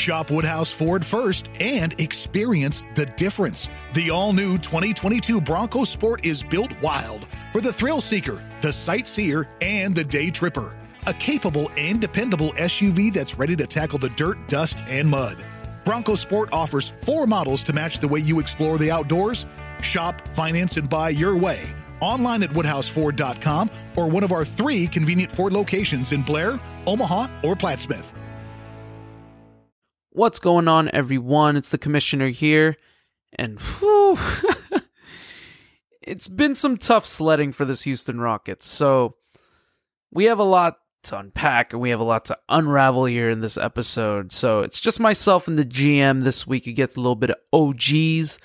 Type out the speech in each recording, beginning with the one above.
Shop Woodhouse Ford first and experience the difference. The all new 2022 Bronco Sport is built wild for the thrill seeker, the sightseer, and the day tripper. A capable and dependable SUV that's ready to tackle the dirt, dust, and mud. Bronco Sport offers four models to match the way you explore the outdoors. Shop, finance, and buy your way online at woodhouseford.com or one of our three convenient Ford locations in Blair, Omaha, or Plattsmouth. What's going on, everyone? It's the commissioner here, and whew, it's been some tough sledding for this Houston Rockets. So we have a lot to unpack and we have a lot to unravel here in this episode. So it's just myself and the GM this week. You get a little bit of OGs.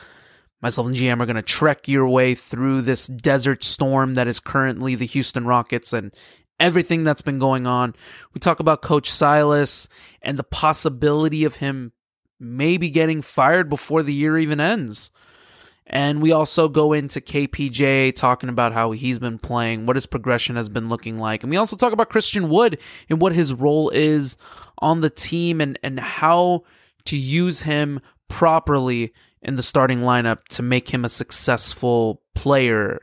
Myself and GM are going to trek your way through this desert storm that is currently the Houston Rockets and everything that's been going on. We talk about Coach Silas and the possibility of him maybe getting fired before the year even ends. And we also go into KPJ talking about how he's been playing, what his progression has been looking like. And we also talk about Christian Wood and what his role is on the team and, and how to use him properly in the starting lineup to make him a successful player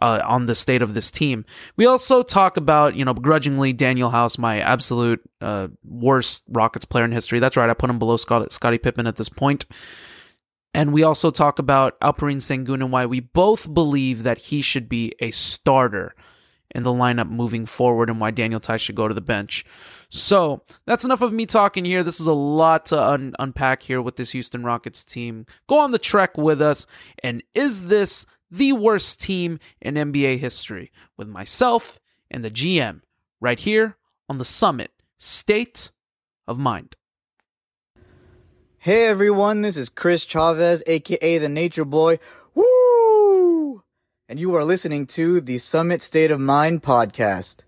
uh, on the state of this team. We also talk about, you know, begrudgingly Daniel House, my absolute uh, worst Rockets player in history. That's right, I put him below Scott, Scottie Pippen at this point. And we also talk about Alperen Sengun and why we both believe that he should be a starter in the lineup moving forward and why Daniel Theis should go to the bench. So that's enough of me talking here. This is a lot to un- unpack here with this Houston Rockets team. Go on the trek with us. And is this the worst team in NBA history? With myself and the GM right here on the summit. State of mind. Hey everyone, this is Chris Chavez, aka the Nature Boy. Woo! And you are listening to the Summit State of Mind podcast.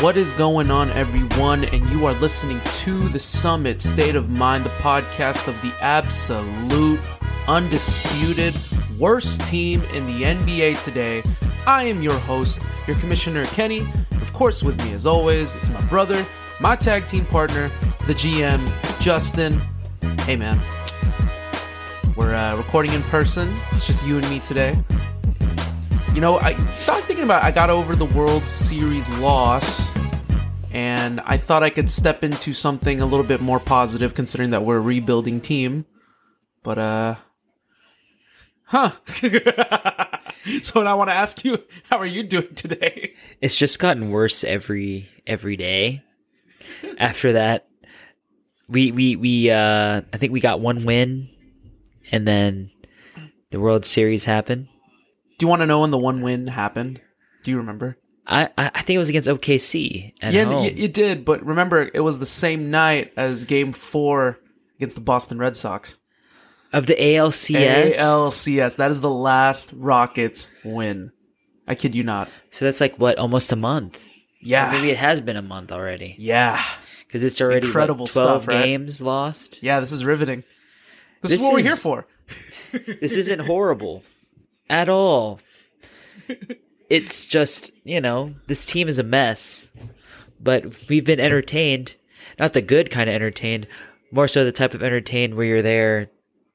What is going on, everyone? And you are listening to the Summit State of Mind, the podcast of the absolute, undisputed worst team in the NBA today. I am your host, your commissioner, Kenny. Of course, with me, as always, it's my brother, my tag team partner, the GM, Justin. Hey, man. We're uh, recording in person. It's just you and me today. You know, I started thinking about. I got over the World Series loss, and I thought I could step into something a little bit more positive, considering that we're a rebuilding team. But uh, huh. so I want to ask you, how are you doing today? It's just gotten worse every every day. After that, we we we uh I think we got one win, and then the World Series happened. Do you want to know when the one win happened? Do you remember? I I think it was against OKC at yeah, home. y- it did, but remember, it was the same night as Game Four against the Boston Red Sox. of the ALCS. ALCS. That is the last Rockets win. I kid you not. so that's like what almost a month. Or Yeah. maybe it has been a month already Yeah. because it's already what, Incredible twelve stuff, right? games lost. Yeah, this is riveting. This, is This what we're here for. This isn't horrible at all. It's just, you know, this team is a mess, but we've been entertained. Not the good kind of entertained, more so the type of entertained where you're there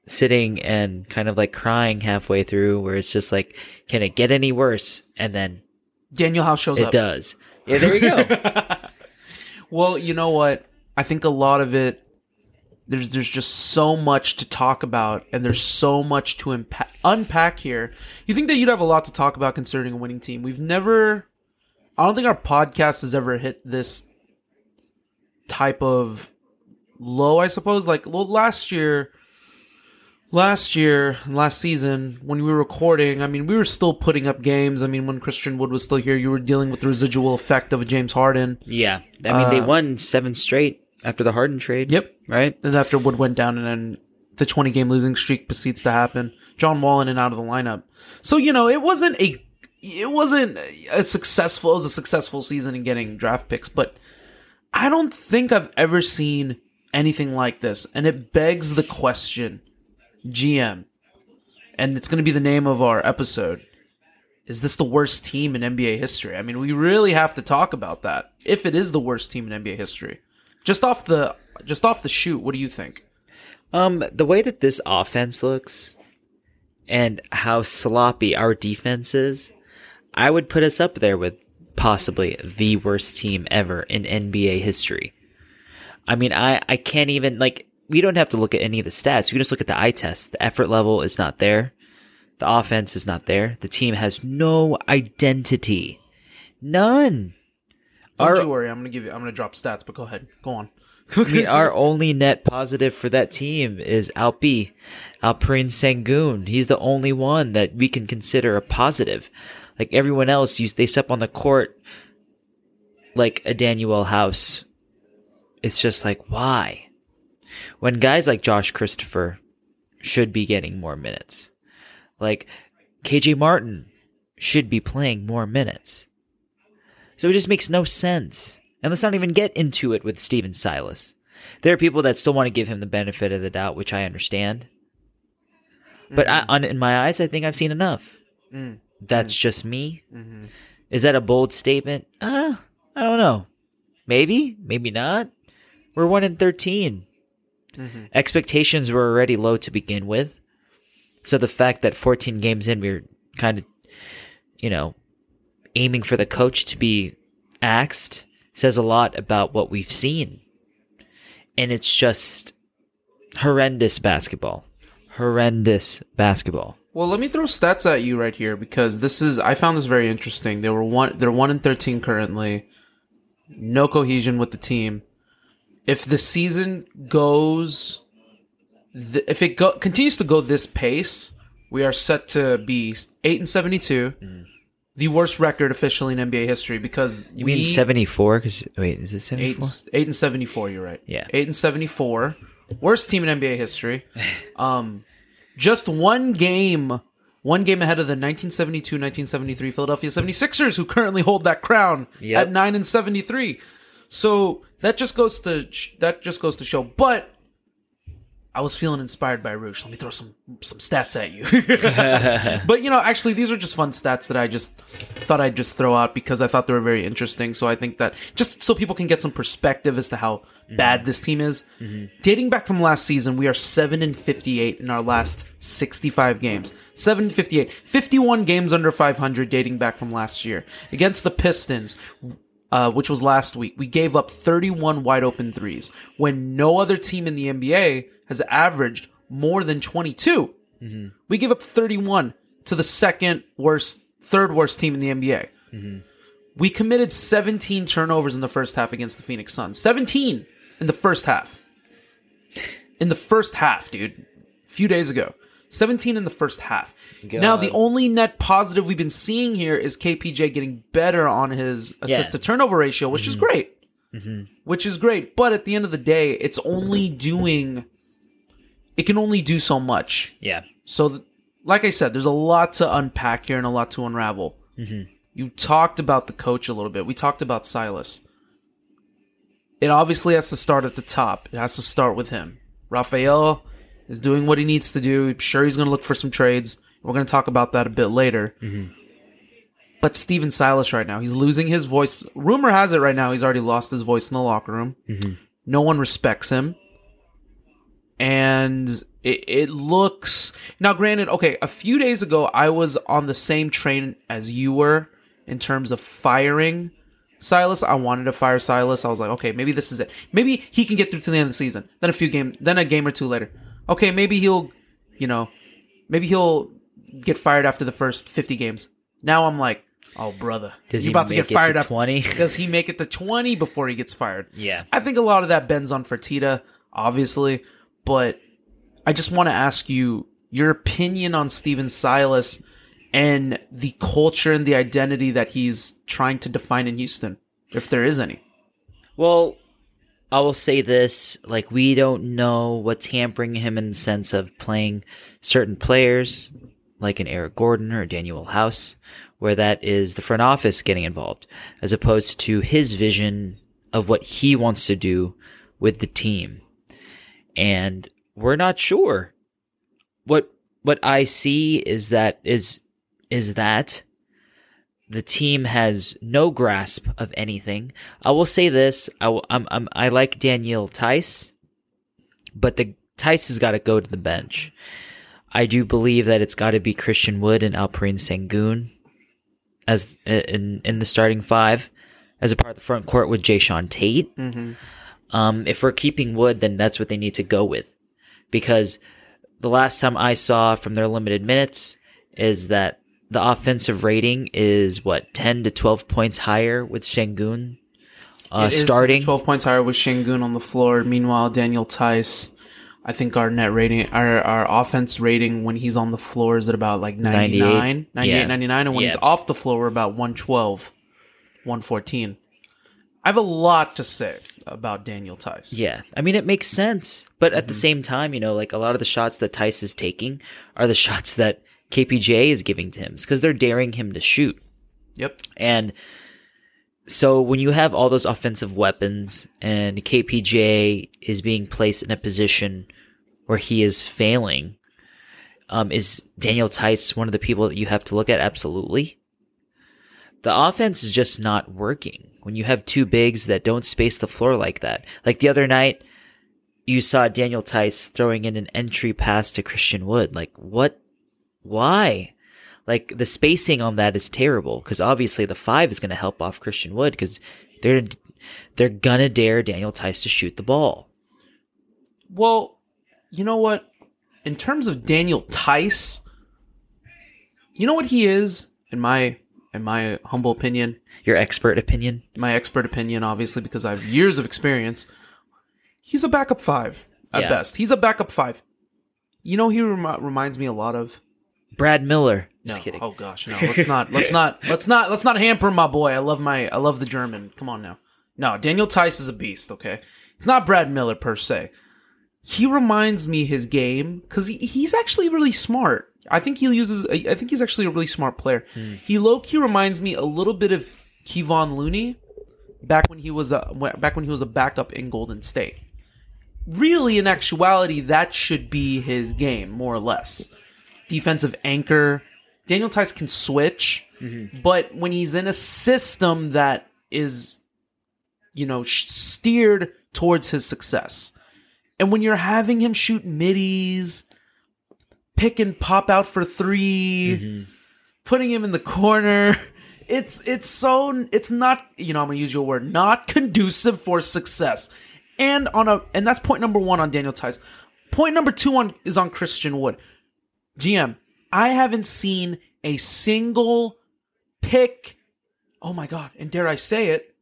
sitting and kind of like crying halfway through, where it's just like, can it get any worse? And then Daniel House shows it up. does. Yeah, there you go. Well, you know what? I think a lot of it there's there's just so much to talk about and there's so much to impa- unpack here. You think that you'd have a lot to talk about concerning a winning team. We've never I don't think our podcast has ever hit this type of low, I suppose. Like well, last year last year, last season, when we were recording, I mean, we were still putting up games. I mean, when Christian Wood was still here, you were dealing with the residual effect of James Harden. yeah. I mean, they Uh, won seven straight after the Harden trade. Yep. Right? And after Wood went down, and then the 20 game losing streak proceeds to happen. John Wall in and out of the lineup. So you know, it wasn't a it wasn't a successful. It was a successful season in getting draft picks, but I don't think I've ever seen anything like this. And it begs the question, GM, and it's going to be the name of our episode. Is this the worst team in NBA history? I mean, we really have to talk about that. If it is the worst team in NBA history, just off the just off the shoot, what do you think? Um, the way that this offense looks and how sloppy our defense is, I would put us up there with possibly the worst team ever in NBA history. I mean, I, I can't even, like, we don't have to look at any of the stats. We just look at the eye test. The effort level is not there. The offense is not there. The team has no identity. None. Don't Our- you worry. I'm gonna give you. I'm gonna drop stats, but go ahead. Go on. I mean, our only net positive for that team is Alpi, Alperen Sengun. He's the only one that we can consider a positive. Like everyone else, you, they step on the court like a Daniel House. It's just like, why? When guys like Josh Christopher should be getting more minutes. Like KJ Martin should be playing more minutes. So it just makes no sense. And let's not even get into it with Stephen Silas. There are people that still want to give him the benefit of the doubt, which I understand. But I, on, in my eyes, I think I've seen enough. Mm. That's just me. Mm-hmm. Is that a bold statement? Uh, I don't know. Maybe, maybe not. We're one in 13. Mm-hmm. Expectations were already low to begin with. So the fact that 14 games in, we're kind of, you know, aiming for the coach to be axed says a lot about what we've seen. And it's just horrendous basketball. Horrendous basketball. Well, let me throw stats at you right here because this is I found this very interesting. They were one they're 1 in 13 currently. No cohesion with the team. If the season goes th- if it go, continues to go this pace, we are set to be 8 and 72. Mm. The worst record officially in NBA history because You we mean 74? Cause, wait, is it eight, 74? eight and 74, you're right. Yeah. 8 and 74. Worst team in NBA history. Um just one game one game ahead of the 1972-1973 Philadelphia 76ers who currently hold that crown Yep. at 9 and 73. So that just goes to that just goes to show but I was feeling inspired by Roosh. Let me throw some some stats at you. but you know, actually, these are just fun stats that I just thought I'd just throw out because I thought they were very interesting. So I think that just so people can get some perspective as to how bad this team is. Dating back from last season, we are seven and fifty-eight in our last sixty-five games. Seven and fifty-eight, 51 games under five hundred, dating back from last year against the Pistons uh, which was last week, we gave up 31 wide open threes when no other team in the NBA has averaged more than 22. We gave up 31 to the second worst, third worst team in the NBA. We committed 17 turnovers in the first half against the Phoenix Suns. 17 in the first half. In the first half, dude. A few days ago. 17 in the first half. Now, the only net positive we've been seeing here is KPJ getting better on his assist to turnover ratio, which is mm-hmm. great. Mm-hmm. Which is great. But at the end of the day, it's only doing, it can only do so much. Yeah. So, th- like I said, there's a lot to unpack here and a lot to unravel. Mm-hmm. You talked about the coach a little bit. We talked about Silas. It obviously has to start at the top. It has to start with him. Rafael is doing what he needs to do. I'm sure he's going to look for some trades. We're going to talk about that a bit later. Mm-hmm. But Stephen Silas right now, he's losing his voice. Rumor has it right now he's already lost his voice in the locker room. Mm-hmm. No one respects him. And it, it looks. Now, granted, okay, a few days ago, I was on the same train as you were in terms of firing Silas. I wanted to fire Silas. I was like, okay, maybe this is it. Maybe he can get through to the end of the season. Then a few game, then a game or two later. Okay, maybe he'll, you know, maybe he'll get fired after the first 50 games. Now I'm like, oh, brother. Does he about to get fired to after 20? Does he make it to 20 before he gets fired? Yeah. I think a lot of that bends on Fertitta, obviously, but I just want to ask you your opinion on Stephen Silas and the culture and the identity that he's trying to define in Houston, if there is any. Well, I will say this: like we don't know what's hampering him in the sense of playing certain players, like an Eric Gordon or Daniel House, where that is the front office getting involved, as opposed to his vision of what he wants to do with the team. and we're not sure. What what I see is that is is that the team has no grasp of anything. I will say this: I will, I'm, I'm, I like Daniel Theis, but the Theis has got to go to the bench. I do believe that it's got to be Christian Wood and Alperen Sengun as in in the starting five as a part of the front court with Jae'Sean Tate. Mm-hmm. Um, if we're keeping Wood, then that's what they need to go with, because the last time I saw from their limited minutes is that the offensive rating is what 10 to 12 points higher with Sengun uh, starting. 12 points higher with Sengun on the floor. Meanwhile, Daniel Theis, I think our net rating, our, our offense rating when he's on the floor is at about like 99, 98, Yeah. 99. And when he's off the floor, we're about 112, 114. I have a lot to say about Daniel Theis. Yeah, I mean it makes sense, but at the same time, you know, like a lot of the shots that Theis is taking are the shots that KPJ is giving to him because they're daring him to shoot. Yep. And so when you have all those offensive weapons and KPJ is being placed in a position where he is failing, um, is Daniel Theis one of the people that you have to look at? Absolutely. The offense is just not working when you have two bigs that don't space the floor like that. Like the other night, you saw Daniel Theis throwing in an entry pass to Christian Wood. Like, what? Why? Like, the spacing on that is terrible because obviously the five is going to help off Christian Wood because they're, they're gonna dare Daniel Theis to shoot the ball. Well, you know what? In terms of Daniel Theis, you know what he is, in my in my humble opinion, Your expert opinion? my expert opinion, obviously, because I have years of experience. He's a backup five at Yeah. best. He's a backup five. You know, he remi- reminds me a lot of. Brad Miller. No, kidding. oh gosh, no. Let's not. Let's not. Let's not. Let's not hamper my boy. I love my. I love the German. Come on now. No, Daniel Theis is a beast. Okay, it's not Brad Miller per se. He reminds me his game because he, he's actually really smart. I think he uses. I think he's actually a really smart player. Hmm. He low key reminds me a little bit of Kevon Looney back when he was a back when he was a backup in Golden State. Really, in actuality, that should be his game more or less. Defensive anchor. Daniel Theis can switch, mm-hmm. but when he's in a system that is, you know, sh- steered towards his success, and when you're having him shoot middies, pick and pop out for 3 mm-hmm. putting him in the corner, it's it's so it's not you know I'm gonna use your word not conducive for success, and on a and that's point number one on Daniel Theis. Point number two on is on Christian Wood. GM, I haven't seen a single pick. Oh my god! And dare I say it,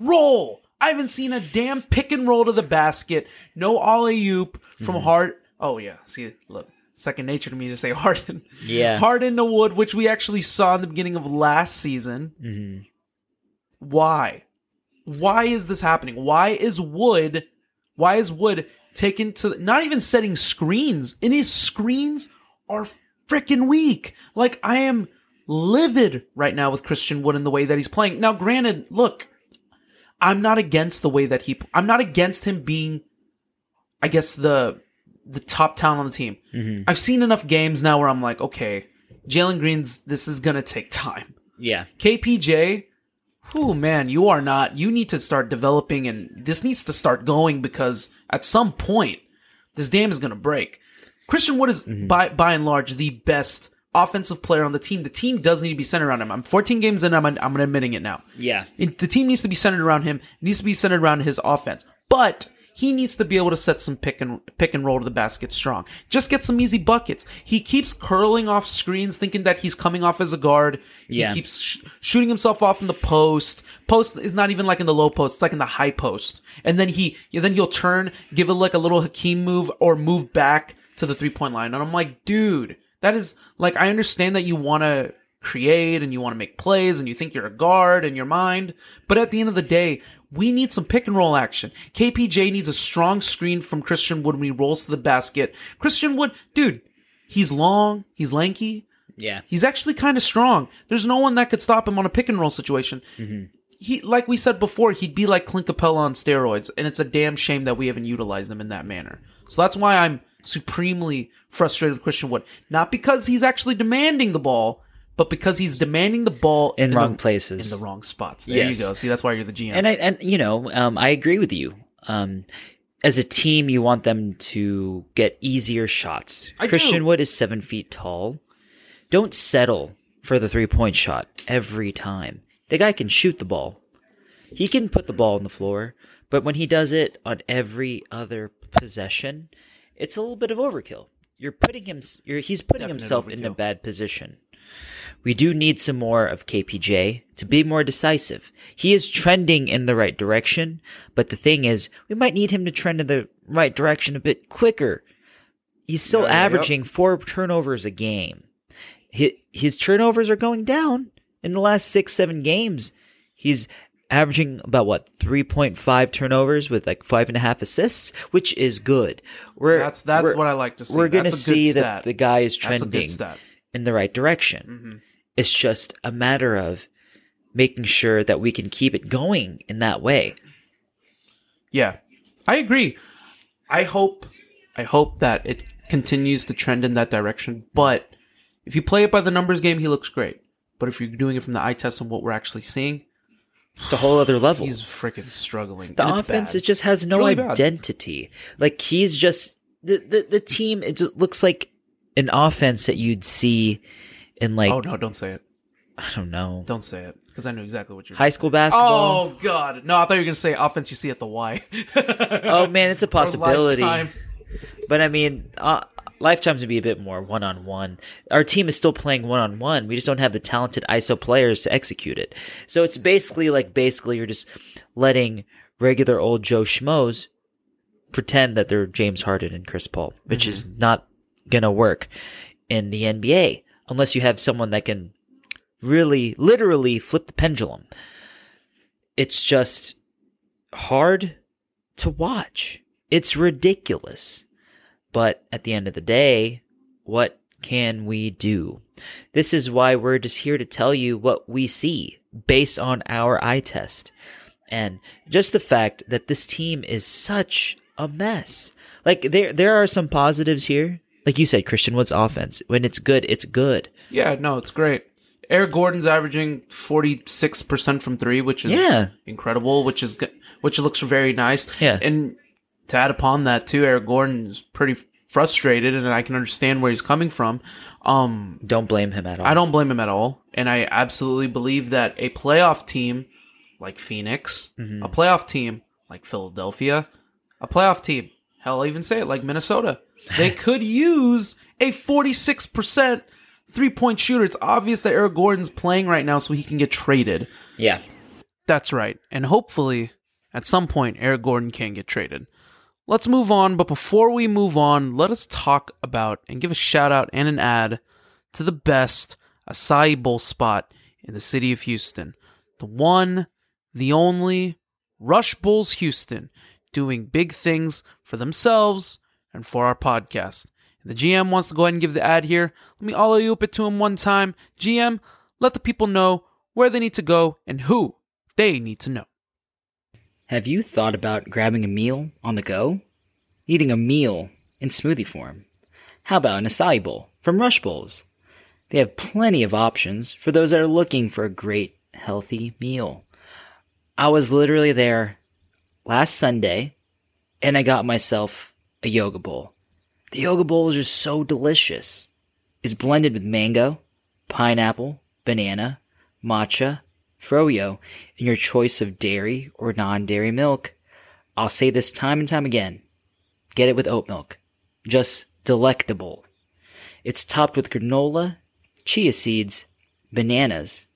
roll. I haven't seen a damn pick and roll to the basket. No alley oop from Hart. Oh yeah, see, look, second nature to me to say Harden. Yeah. Harden to Wood, which we actually saw in the beginning of last season. Mm-hmm. Why? Why is this happening? Why is Wood? Why is Wood taken to not even setting screens? And his screens are freaking weak. Like I am livid right now with Christian Wood and the way that he's playing. Now, granted, look, I'm not against the way that he. I'm not against him being, I guess the the top talent on the team. Mm-hmm. I've seen enough games now where I'm like, okay, Jalen Green's. This is gonna take time. Yeah. KPJ, oh man, you are not. You need to start developing, and this needs to start going because at some point, this dam is to break. Christian Wood is mm-hmm. by by and large the best offensive player on the team. The team does need to be centered around him. I'm 14 games in. I'm I'm admitting it now. Yeah. It- the team needs to be centered around him. It needs to be centered around his offense. But he needs to be able to set some pick and pick and roll to the basket strong. Just get some easy buckets. He keeps curling off screens, thinking that he's coming off as a guard. He keeps sh- shooting himself off in the post. Post is not even like in the low post; it's like in the high post. And then he, then he'll turn, give it like a little Hakeem move, or move back to the three point line. And I'm like, dude, that is like I understand that you want to create and you want to make plays and you think you're a guard in your mind. But at the end of the day, we need some pick and roll action. KPJ needs a strong screen from Christian Wood when he rolls to the basket. Christian Wood, dude, he's long, he's lanky, Yeah. he's actually kind of strong. There's no one that could stop him on a pick and roll situation. Mm-hmm. He, like we said before, he'd be like Clint Capela on steroids, and it's a damn shame that we haven't utilized him in that manner. So that's why I'm supremely frustrated with Christian Wood. Not because he's actually demanding the ball, but because he's demanding the ball In the- wrong places. In the wrong spots. There Yes. you go. See, that's why you're the GM. And I and you know, um, I agree with you. Um, as a team, you want them to get easier shots. I Christian do. Wood is seven feet tall. Don't settle for the three point shot every time. The guy can shoot the ball. He can put the ball on the floor, but when he does it on every other possession, it's a little bit of overkill. You're putting him. You're, he's putting Definite himself in a bad position. We do need some more of KPJ to be more decisive. He is trending in the right direction, but the thing is, we might need him to trend in the right direction a bit quicker. He's still Yeah, averaging four turnovers a game. His, his turnovers are going down in the last six, seven games. He's averaging about what, 3.5 turnovers with like five and a half assists, which is good. We're, that's that's we're- what I like to see. we're going to That's a good see stat. that the guy is trending in the right direction. Mm-hmm. It's just a matter of making sure that we can keep it going in that way. Yeah, I agree. I hope, I hope that it continues to trend in that direction. But if you play it by the numbers game, he looks great. But if you're doing it from the eye test and what we're actually seeing, It's a whole other level. he's freaking struggling. the offense bad. it just has no really bad. identity. Like he's just the, the the team. It just looks like an offense that you'd see in like oh no, don't say it. I don't know Don't say it because I know exactly what you're. high school basketball. Oh god, no! I thought you were gonna say offense. You see at the Y. Oh, man, it's a possibility. But I mean, uh, lifetimes would be a bit more one on one. Our team is still playing one on one. We just don't have the talented ISO players to execute it. So it's basically like basically you're just letting regular old Joe Schmoes pretend that they're James Harden and Chris Paul, which is mm-hmm. not gonna work in the NBA unless you have someone that can really, literally flip the pendulum. It's just hard to watch. It's ridiculous. But at the end of the day, what can we do? This is why we're just here to tell you what we see based on our eye test. And just the fact that this team is such a mess. Like there there are some positives here. Like you said, Christian Wood's offense. When it's good, it's good. Yeah, no, it's great. Eric Gordon's averaging forty six percent from three, which is Yeah. incredible. Which is good, which looks very nice. Yeah. and to add upon that too, Eric Gordon is pretty frustrated, and I can understand where he's coming from. Um, Don't blame him at all. I don't blame him at all, and I absolutely believe that a playoff team like Phoenix, Mm-hmm. a playoff team like Philadelphia, a playoff team, hell, I'll even say it like Minnesota, they could use a forty-six percent three-point shooter. It's obvious that Eric Gordon's playing right now, so he can get traded. Yeah. That's right, and hopefully, at some point, Eric Gordon can get traded. Let's move on, but before we move on, let us talk about and give a shout out and an ad to the best acai bowl spot in the city of Houston. The one, the only Rush Bowls Houston, doing big things for themselves and for our podcast. And the GM wants to go ahead and give the ad here. Let me alley oop it to him one time. GM, let the people know where they need to go and who they need to know. Have you thought about grabbing a meal on the go? Eating a meal in smoothie form? How about an acai bowl from Rush Bowls? They have plenty of options for those that are looking for a great, healthy meal. I was literally there last Sunday and I got myself a yoga bowl. The yoga bowl is just so delicious. It's blended with mango, pineapple, banana, matcha, froyo, and your choice of dairy or non-dairy milk. I'll say this time and time again. Get it with oat milk. Just delectable. It's topped with granola, chia seeds, bananas,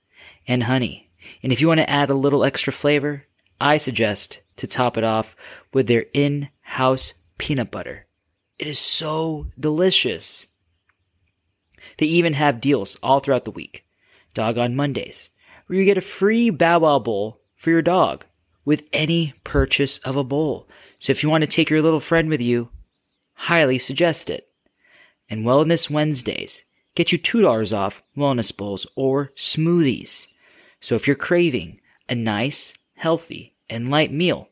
and honey. And if you want to add a little extra flavor, I suggest to top it off with their in-house peanut butter. It is so delicious. They even have deals all throughout the week. Dog on Mondays, where you get a free Bow Wow bowl for your dog with any purchase of a bowl. So if you want to take your little friend with you, highly suggest it. And Wellness Wednesdays get you $2 off wellness bowls or smoothies. So if you're craving a nice, healthy, and light meal,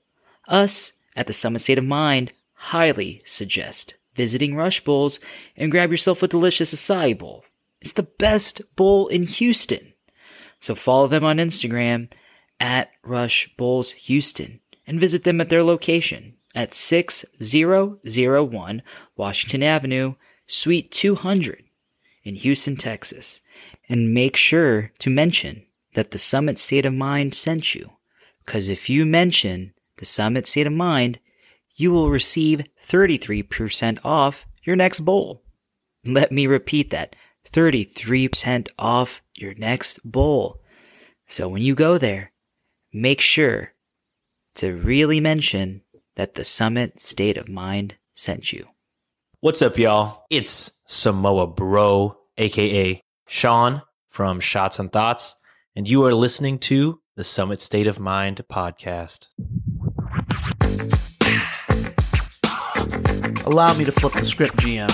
us at the Summit State of Mind highly suggest visiting Rush Bowls and grab yourself a delicious acai bowl. It's the best bowl in Houston. So follow them on Instagram at Rush Houston and visit them at their location at 6001 Washington Avenue, Suite 200 in Houston, Texas. And make sure to mention that the Summit State of Mind sent you. Because if you mention the Summit State of Mind, you will receive 33% off your next bowl. Let me repeat that 33% off your next bowl. So when you go there, make sure to really mention that the Summit State of Mind sent you. What's up, y'all? It's Samoa Bro, aka Sean from Shots and Thoughts, and you are listening to the Summit State of Mind podcast. Allow me to flip the script, GM,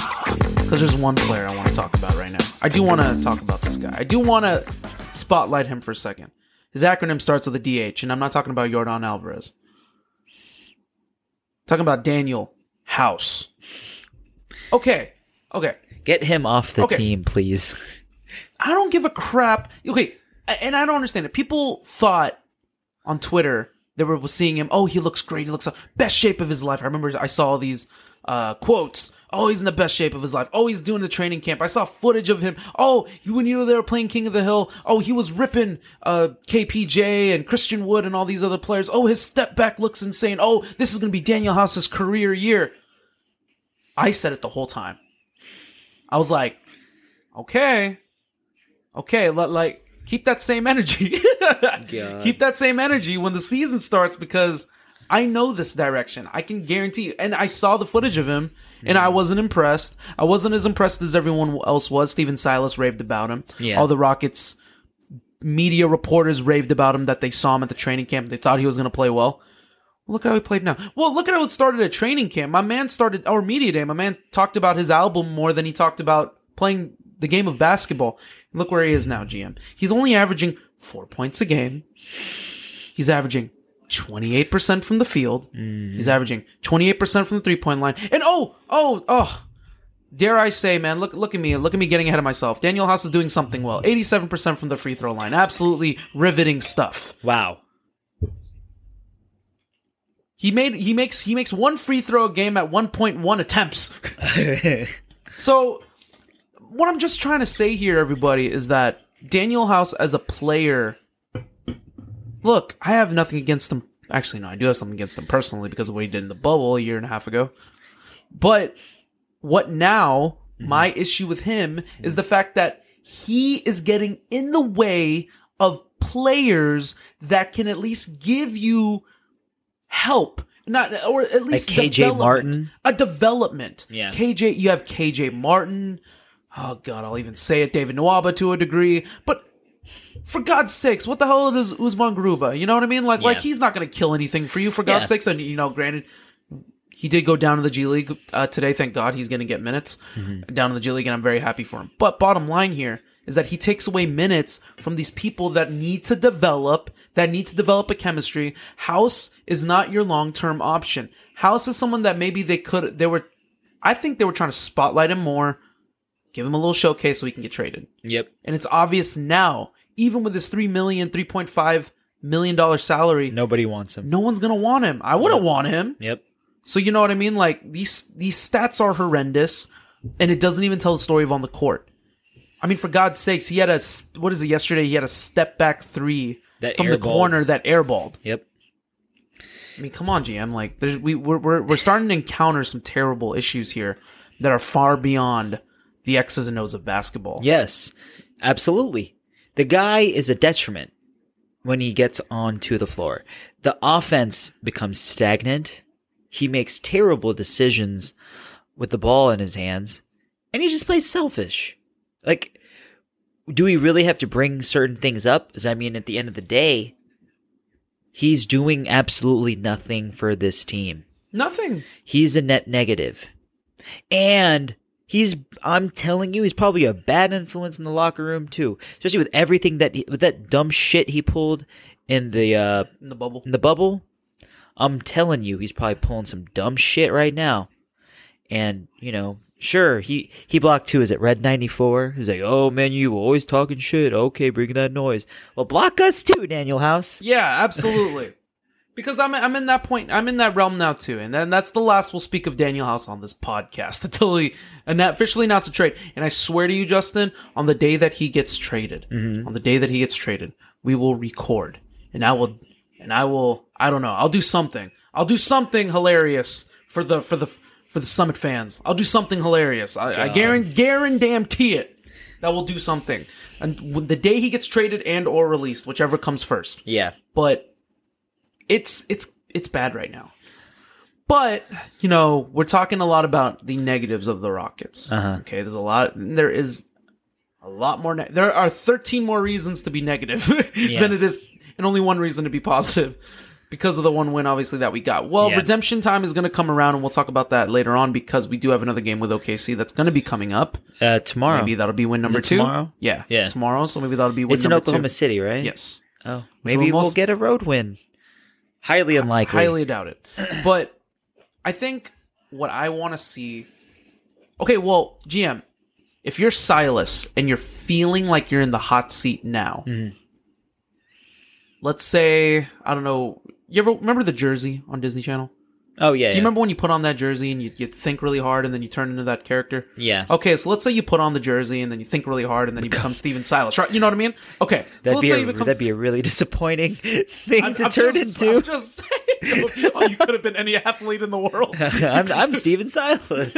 because there's one player I want to talk about right now. I do want to talk about this guy. I do want to spotlight him for a second. His acronym starts with a DH, and I'm not talking about Yordan Alvarez. I'm talking about Daniel House. Okay, okay. Get him off the Okay. team, please. I don't give a crap. Okay, and I don't understand it. People thought on Twitter they were seeing him. Oh, he looks great. He looks best shape of his life. I remember I saw these uh, quotes. Oh, he's in the best shape of his life. Oh, he's doing the training camp. I saw footage of him. Oh, he- when you were there playing King of the Hill. Oh, he was ripping uh, KPJ and Christian Wood and all these other players. Oh, his step back looks insane. Oh, this is going to be Daniel House's career year. I said it the whole time. I was like, okay, okay, let, like keep that same energy. keep that same energy when the season starts because I know this direction. I can guarantee you. And I saw the footage of him and I mm. wasn't impressed. I wasn't as impressed as everyone else was. Stephen Silas raved about him. Yeah. All the Rockets media reporters raved about him that they saw him at the training camp. They thought he was going to play well. Look how he played now. Well, look at how it started at training camp. My man started, or media day, my man talked about his album more than he talked about playing the game of basketball. Look where he is now, GM. He's only averaging four points a game. He's averaging 28% from the field. Mm-hmm. He's averaging 28% from the three point line. And oh, oh, oh, dare I say, man, look, look at me, look at me getting ahead of myself. Daniel House is doing something well. 87% from the free throw line. Absolutely riveting stuff. Wow. He made he makes he makes one free throw a game at 1.1 attempts. so what I'm just trying to say here everybody is that Daniel House as a player Look, I have nothing against him. Actually no, I do have something against him personally because of what he did in the bubble a year and a half ago. But what now mm-hmm. my issue with him is the fact that he is getting in the way of players that can at least give you help not or at least KJ. Martin? a development Yeah. kj you have kj martin oh god i'll even say it david nwaba to a degree but for god's sakes what the hell is usman garuba you know what i mean like like he's not gonna kill anything for you for god's Yeah. sakes and you know granted he did go down to the G League uh, today. Thank God he's going to get minutes down in the G League, and I'm very happy for him. But bottom line here is that he takes away minutes from these people that need to develop, that need to develop a chemistry. House is not your long term option. House is someone that maybe they could, they were, I think they were trying to spotlight him more, give him a little showcase so he can get traded. Yep. And it's obvious now, even with his three million, three point five million dollar salary, Nobody wants him. no one's gonna want him. I wouldn't want him. Yep. So you know what I mean? Like these these stats are horrendous, and it doesn't even tell the story of on the court. I mean, for God's sakes, he had a what is it? Yesterday, he had a step back three That from the corner that airballed. Yep. I mean, come on, GM. Like, we we're, we're we're starting to encounter some terrible issues here that are far beyond the X's and O's of basketball. Yes, absolutely. The guy is a detriment when he gets onto the floor. The offense becomes stagnant. He makes terrible decisions with the ball in his hands, and he just plays selfish. Like, do we really have to bring certain things up? Because I mean, at the end of the day, he's doing absolutely nothing for this team. Nothing. He's a net negative. And he's I'm telling you, he's probably a bad influence in the locker room too. Especially with everything that he, with that dumb shit he pulled in the uh In the bubble. in the bubble. I'm telling you, he's probably pulling some dumb shit right now. And, you know, sure, he, he blocked two. Is it Red 94? He's like, oh, man, you always talking shit. Okay, bring that noise. Well, block us too, Daniel House. Yeah, absolutely. Because I'm I'm in that point. I'm in that realm now too, and then that's the last we'll speak of Daniel House on this podcast until he and that officially announced a trade. And I swear to you, Justin, on the day that he gets traded, mm-hmm. on the day that he gets traded, we will record, and I will, and I will. I don't know. I'll do something. I'll do something hilarious for the for the for the Summit fans. I'll do something hilarious. I, I guarantee, guarantee it. That will do something. And the day he gets traded and or released, whichever comes first Yeah. but it's it's it's bad right now. But you know, we're talking a lot about the negatives of the Rockets. Uh-huh. Okay, there's a lot. There is a lot more. Ne- there are 13 more reasons to be negative than it is, and only one reason to be positive. Because of the one win, obviously, that we got. Well, Yeah. redemption time is going to come around, and we'll talk about that later on because we do have another game with OKC that's going to be coming up. Uh, tomorrow. Maybe that'll be win number two. tomorrow? Yeah, Yeah. tomorrow. So maybe that'll be win it's in Oklahoma two. City, right? Yes. Oh, maybe we'll we'll most- get a road win. Highly unlikely. Highly doubt it. But I think what I want to see. Okay, well, GM, if you're Silas and you're feeling like you're in the hot seat now, Mm-hmm. let's say I don't know. You ever remember the jersey on Disney Channel? Oh yeah. Do you remember when you put on that jersey and you, you think really hard and then you turn into that character? Yeah. Okay, so let's say you put on the jersey and then you think really hard and then you become Stephen Silas, right? You know what I mean? Okay, so That'd let's be, say a, you become that'd be a really disappointing thing I'm- to I'm turn just- into. I'm just saying, you, oh, you could have been any athlete in the world. I'm, I'm Stephen Silas.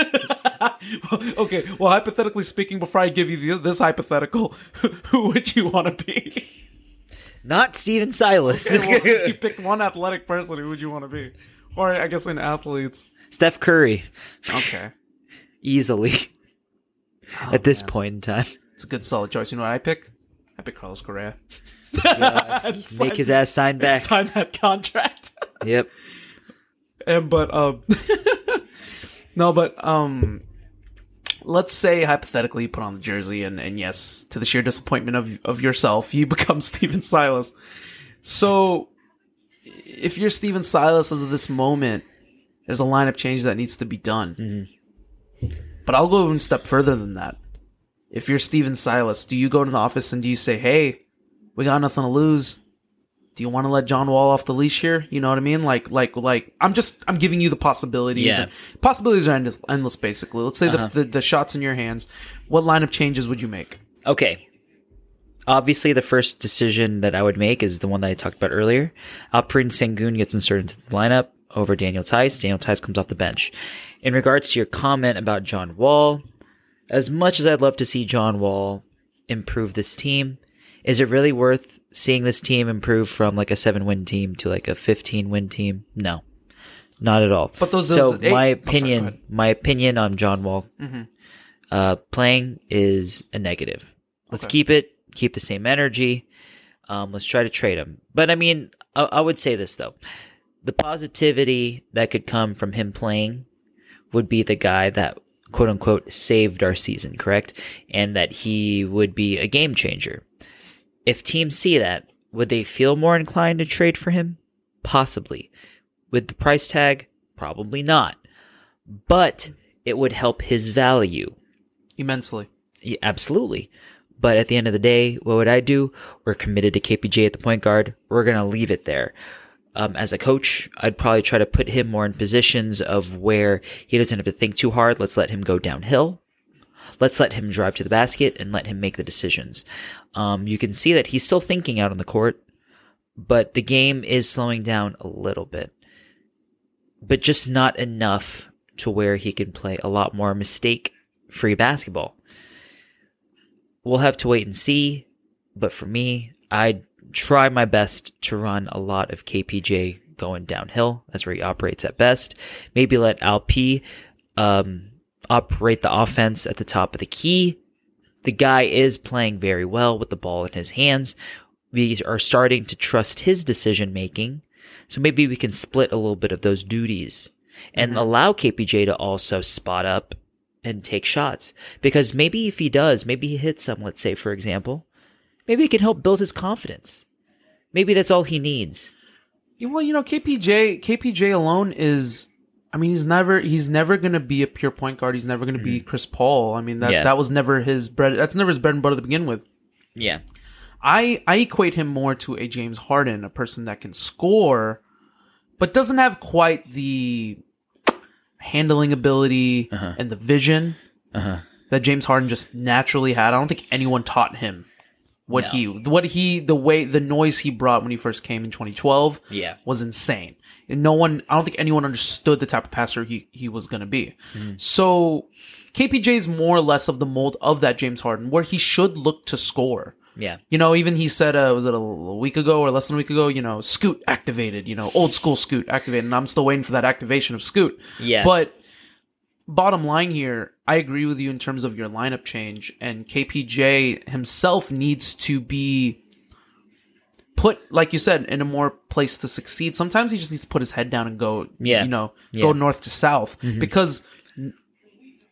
okay, well, hypothetically speaking, before I give you the, this hypothetical, who would you want to be? Not Stephen Silas. Okay, well, if you picked one athletic person, who would you want to be? Or I guess in athletes. Steph Curry, Okay, easily. At this point in time, it's a good solid choice. You know what I pick? I pick Carlos Correa. make his ass sign back. sign that contract. Yep. And but um No, but um let's say hypothetically you put on the jersey and, and yes, to the sheer disappointment of of yourself, you become Stephen Silas. So if you're Stephen Silas as of this moment, there's a lineup change that needs to be done. Mm-hmm. But I'll go even step further than that. If you're Stephen Silas, do you go to the office and do you say, Hey, we got nothing to lose? do you want to let John Wall off the leash here? You know what I mean? Like, like, like, I'm just, I'm giving you the possibilities. Yeah. Possibilities are endless, endless basically. Let's say the, uh-huh. the, the shot's in your hands. What lineup changes would you make? Okay. Obviously, the first decision that I would make is the one that I talked about earlier. Alperen Sengun gets inserted into the lineup over Daniel Theis. Daniel Theis comes off the bench. In regards to your comment about John Wall, as much as I'd love to see John Wall improve this team, is it really worth seeing this team improve from like a seven win team to like a 15 win team? No, not at all. But those- so eight- my I'm sorry, opinion, my opinion on John Wall uh, playing is a negative. Let's keep it, keep the same energy. Um, let's try to trade him. But I mean, I, I would say this though: the positivity that could come from him playing would be the guy that quote unquote saved our season, correct? And that he would be a game changer. If teams see that, would they feel more inclined to trade for him? Possibly. With the price tag, probably not. But it would help his value. Immensely. Yeah, absolutely. But at the end of the day, what would I do? We're committed to KPJ at the point guard. We're going to leave it there. Um, as a coach, I'd probably try to put him more in positions of where he doesn't have to think too hard. Let's let him go downhill. Let's let him drive to the basket and let him make the decisions. Um, you can see that he's still thinking out on the court, but the game is slowing down a little bit. But just not enough to where he can play a lot more mistake free basketball. We'll have to wait and see. But for me, I'd try my best to run a lot of KPJ going downhill. That's where he operates at best. Maybe let Alp um, operate the offense at the top of the key. The guy is playing very well with the ball in his hands. We are starting to trust his decision making. So maybe we can split a little bit of those duties and allow KPJ to also spot up and take shots. Because maybe if he does, maybe he hits some, let's say, for example, maybe it can help build his confidence. Maybe that's all he needs. Well, you know, KPJ KPJ alone is. I mean, he's never he's never gonna be a pure point guard. He's never gonna be mm-hmm. Chris Paul. I mean, that Yeah. that was never his bread. That's never his bread and butter to begin with. Yeah. I I equate him more to a James Harden, a person that can score, but doesn't have quite the handling ability uh-huh. and the vision uh-huh. that James Harden just naturally had. I don't think anyone taught him what he what he the way the noise he brought when he first came in 2012 Yeah. was insane. And no one I don't think anyone understood the type of passer he he was going to be. Mm-hmm. So KPJ is more or less of the mold of that James Harden where he should look to score. Yeah. You know, even he said, uh, was it a, a week ago or less than a week ago? You know, Scoot activated. You know, old school Scoot activated, and I'm still waiting for that activation of Scoot. Yeah. But bottom line here, I agree with you in terms of your lineup change, and KPJ himself needs to be put, like you said, in a more place to succeed. Sometimes he just needs to put his head down and go, Yeah. you know, Yeah. go north to south because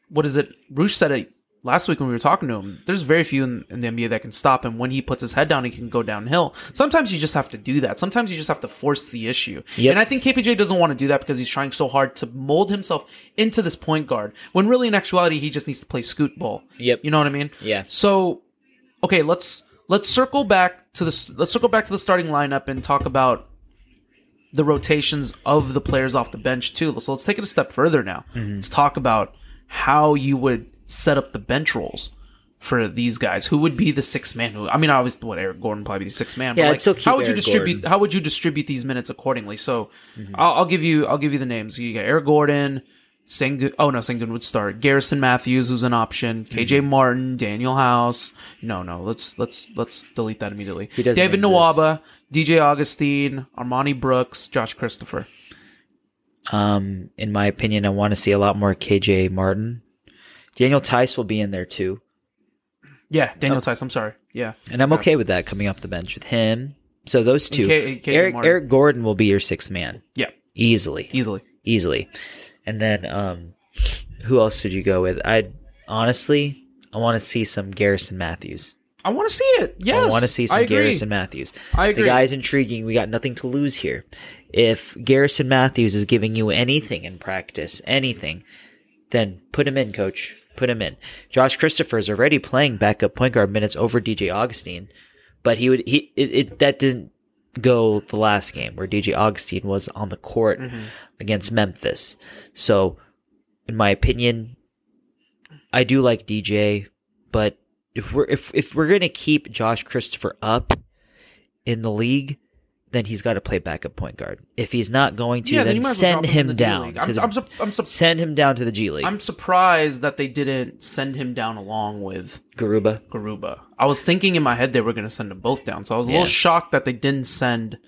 what is it? Roosh said it last week when we were talking to him. There's very few in, in the NBA that can stop him when he puts his head down. He can go downhill. Sometimes you just have to do that. Sometimes you just have to force the issue. Yep. And I think KPJ doesn't want to do that because he's trying so hard to mold himself into this point guard. When really, in actuality, he just needs to play scoot ball. Yep. You know what I mean? Yeah. So, okay, let's let's circle back to the let's circle back to the starting lineup and talk about the rotations of the players off the bench too. So let's take it a step further now. Mm-hmm. Let's talk about how you would set up the bench roles for these guys. Who would be the six man? Who I mean, obviously, what Eric Gordon probably be the six man. Yeah, but like, how would you Eric distribute? Gordon. How would you distribute these minutes accordingly? So, Mm-hmm. I'll, I'll give you I'll give you the names. You got Eric Gordon. Sengun, oh no, Sengun would start. Garrison Matthews, who's an option. KJ Mm-hmm. Martin, Danuel House. No, no, let's let's let's delete that immediately. David exist. Nwaba, DJ Augustin, Armani Brooks, Josh Christopher. Um, in my opinion, I want to see a lot more KJ Martin. Daniel Theis will be in there too. Yeah, Oh. Daniel Theis. I'm sorry. Yeah, And I'm okay with that coming off the bench with him. So those two. K- KJ Eric Eric Gordon will be your sixth man. yeah, Easily. easily. Easily. And then um who else would you go with? I'd honestly I want to see some Garrison Matthews. I want to see it. Yes, I want to see some Garrison Matthews. I agree. The guy's intriguing. We got nothing to lose here. If Garrison Matthews is giving you anything in practice, anything, then put him in, coach. Put him in. Josh Christopher is already playing backup point guard minutes over DJ Augustin, but he would he it, it that didn't go the last game where DJ Augustin was on the court Mm-hmm. against Memphis. So, in my opinion, I do like DJ, but if we're if if we're gonna keep Josh Christopher up in the league, then he's got to play backup point guard. If he's not going to, Yeah, then then, you might as well send him down. I'm, the, I'm, sup- I'm, sup- send him down to the G League. I'm surprised that they didn't send him down along with Garuba. Garuba. I was thinking in my head they were going to send them both down, so I was a Yeah. little shocked that they didn't send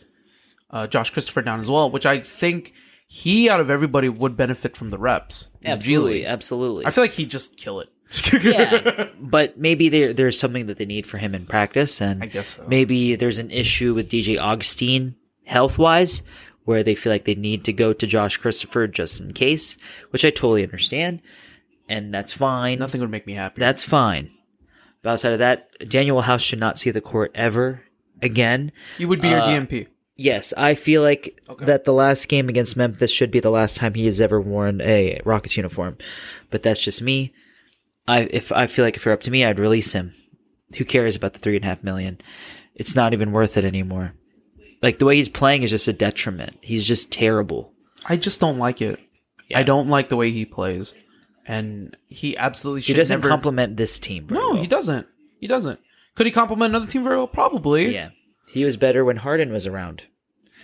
uh, Josh Christopher down as well, which I think he out of everybody would benefit from the reps. in the Absolutely, absolutely. I feel like he'd just kill it. Yeah, but maybe there there's something that they need for him in practice, and I guess so. maybe there's an issue with DJ Augustin health wise, where they feel like they need to go to Josh Christopher just in case, which I totally understand, and that's fine. Nothing would make me happy. That's fine. But outside of that, Danuel House should not see the court ever again. he would be your uh, DMP. Yes, I feel like Okay. that the last game against Memphis should be the last time he has ever worn a Rockets uniform. But that's just me. I if I feel like if you're up to me, I'd release him. Who cares about the three and a half million? It's not even worth it anymore. Like the way he's playing is just a detriment. He's just terrible. I just don't like it. Yeah. I don't like the way he plays, and he absolutely He doesn't never. complement this team. very no, well. he doesn't. He doesn't. Could he complement another team very well? Probably. Yeah, he was better when Harden was around.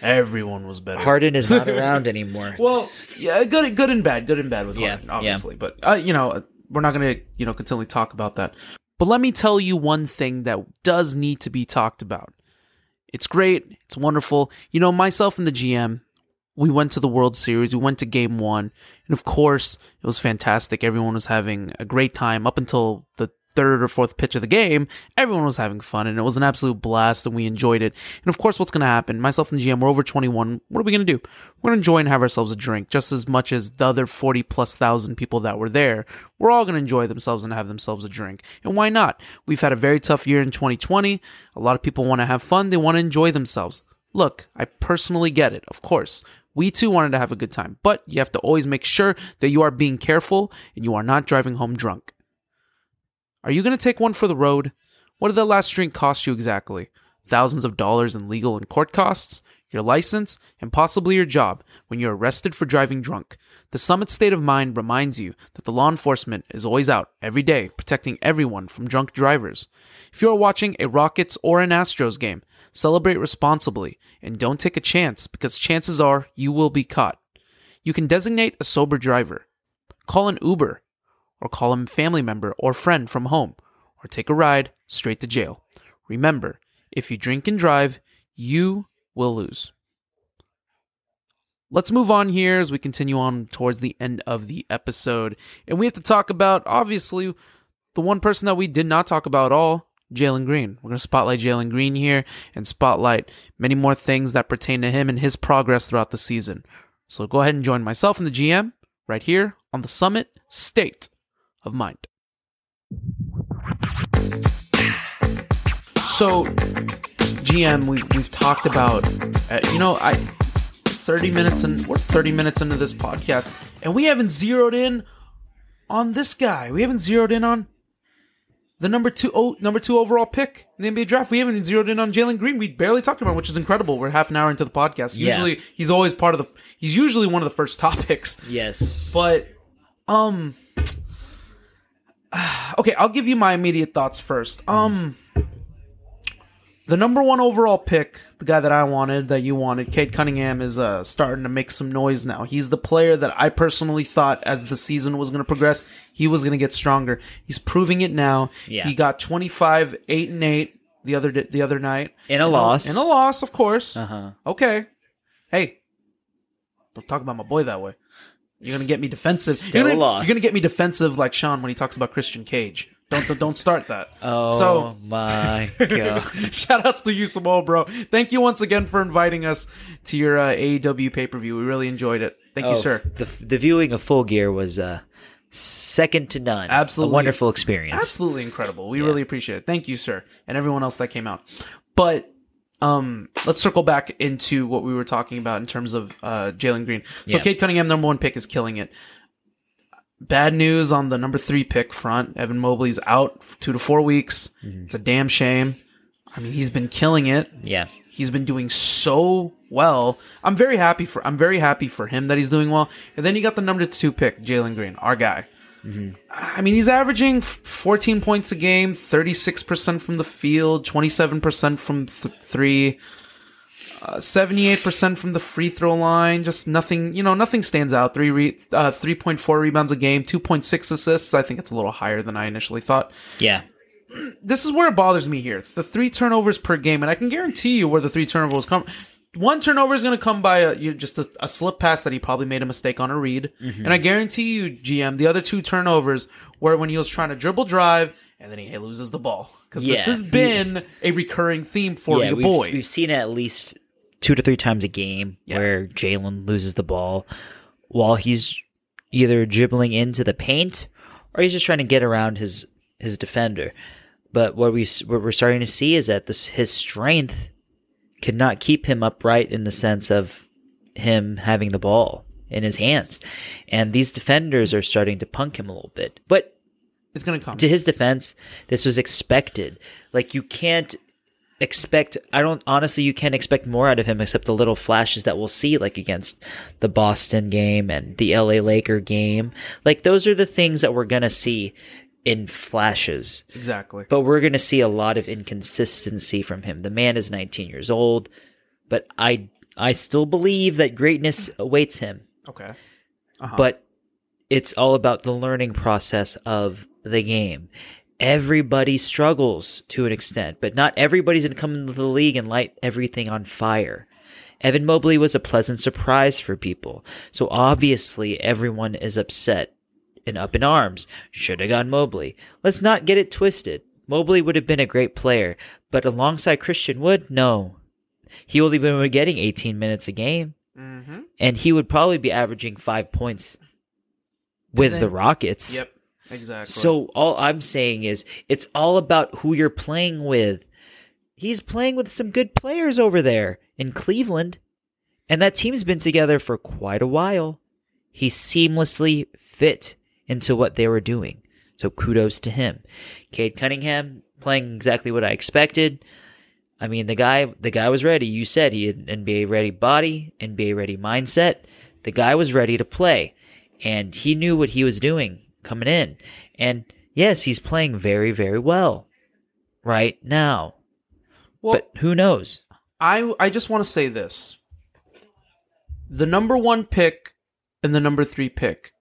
Everyone was better. Harden is not around anymore. Well, yeah, good, good and bad, good and bad with Yeah, Harden, yeah. obviously. But uh, you know, we're not gonna, you know, continually talk about that. But let me tell you one thing that does need to be talked about. It's great, it's wonderful. You know, myself and the GM, we went to the World Series, we went to Game One, and of course, it was fantastic. Everyone was having a great time up until the third or fourth pitch of the game, everyone was having fun and it was an absolute blast and we enjoyed it. And of course, what's going to happen? Myself and GM, we're over 21. What are we going to do? We're going to enjoy and have ourselves a drink just as much as the other 40 plus thousand people that were there. We're all going to enjoy themselves and have themselves a drink. And why not? We've had a very tough year in 2020. A lot of people want to have fun. They want to enjoy themselves. Look, I personally get it, of course. We too wanted to have a good time, but you have to always make sure that you are being careful and you are not driving home drunk. Are you going to take one for the road? What did the last drink cost you exactly? Thousands of dollars in legal and court costs? Your license? And possibly your job when you're arrested for driving drunk. The Summit State of Mind reminds you that the law enforcement is always out every day protecting everyone from drunk drivers. If you are watching a Rockets or an Astros game, celebrate responsibly and don't take a chance because chances are you will be caught. You can designate a sober driver. Call an Uber or call a family member or friend from home or take a ride straight to jail. Remember, if you drink and drive, you will lose. Let's move on here as we continue on towards the end of the episode. And we have to talk about, obviously, the one person that we did not talk about at all, Jalen Green. We're going to spotlight Jalen Green here and spotlight many more things that pertain to him and his progress throughout the season. So go ahead and join myself and the GM right here on the Summit State of Mind. So, GM, we, we've talked about, uh, you know, I 30 minutes and we're 30 minutes into this podcast, and we haven't zeroed in on this guy. We haven't zeroed in on the number two oh, number two overall pick in the NBA draft. We haven't zeroed in on Jalen Green. We barely talked about, him, which is incredible. We're half an hour into the podcast. Yeah. Usually, he's always part of the. He's usually one of the first topics. Yes. But um okay, I'll give you my immediate thoughts first. Um the number one overall pick, the guy that I wanted, that you wanted, Cade Cunningham, is uh, starting to make some noise now. He's the player that I personally thought, as the season was going to progress, he was going to get stronger. He's proving it now. Yeah. He got twenty five, eight and eight the other di- the other night In a loss. In a loss, of course. Uh huh. Okay. Hey, don't talk about my boy that way. You're gonna get me defensive. Still you're, gonna, a loss. you're gonna get me defensive like Sean when he talks about Christian Cage. Don't don't, start that. Oh So- my god. Shout outs to you, Samoa, bro. Thank you once again for inviting us to your uh, AEW pay per view. We really enjoyed it. Thank you, Oh, sir. The the viewing of Full Gear was uh second to none. Absolutely. a wonderful experience. Absolutely incredible. We really appreciate it. Thank you, sir, and everyone else that came out. But um, let's circle back into what we were talking about in terms of uh, Jalen Green. So, Yeah. Cade Cunningham, number one pick, is killing it. Bad news on the number three pick front. Evan Mobley's out two to four weeks. It's a damn shame. I mean, he's been killing it. Yeah. He's been doing so well. I'm very happy for I'm very happy for him that he's doing well. And then you got the number two pick, Jalen Green, our guy. I mean, he's averaging 14 points a game, 36% from the field, 27% from th- three, uh, 78% from the free throw line. Just nothing, you know, nothing stands out. Three, re- uh, 3.4 rebounds a game, 2.6 assists. I think it's a little higher than I initially thought Yeah. this is where it bothers me here. The three turnovers per game, and I can guarantee you where the three turnovers come. One turnover is going to come by a, you just a, a slip pass that he probably made a mistake on a read, Mm-hmm. and I guarantee you, GM, the other two turnovers were when he was trying to dribble drive and then he loses the ball because this has been a recurring theme for yeah, your we've, boy. we've seen it at least two to three times a game Yeah. where Jalen loses the ball while he's either dribbling into the paint or he's just trying to get around his his defender. But what we what we're starting to see is that this his strength cannot keep him upright in the sense of him having the ball in his hands, and these defenders are starting to punk him a little bit. But it's going to come. to his defense, this was expected. Like you can't expect I don't honestly you can't expect more out of him except the little flashes that we'll see like against the Boston game and the LA Laker game. Like those are the things that we're going to see in flashes. exactly. But we're going to see a lot of inconsistency from him. The man is 19 years old, but I I still believe that greatness awaits him Okay. Uh-huh. but it's all about the learning process of the game. Everybody struggles to an extent, but not everybody's going to come into the league and light everything on fire. Evan Mobley was a pleasant surprise for people. So obviously everyone is upset and up in arms. Should have gone Mobley. Let's not get it twisted. Mobley would have been a great player, but alongside Christian Wood, no. He would have been getting 18 minutes a game Mm-hmm. and he would probably be averaging five points with then- the Rockets. Yep. Exactly. So all I'm saying is it's all about who you're playing with. he's playing with some good players over there in Cleveland, and that team's been together for quite a while. He seamlessly fit into what they were doing. So kudos to him. Cade Cunningham playing exactly what I expected. I mean, the guy, the guy was ready. You said he had NBA ready body, NBA ready mindset. The guy was ready to play and he knew what he was doing coming in. And yes, he's playing very, very well right now. Well, but who knows? I I just want to say this: the number one pick and the number three pick.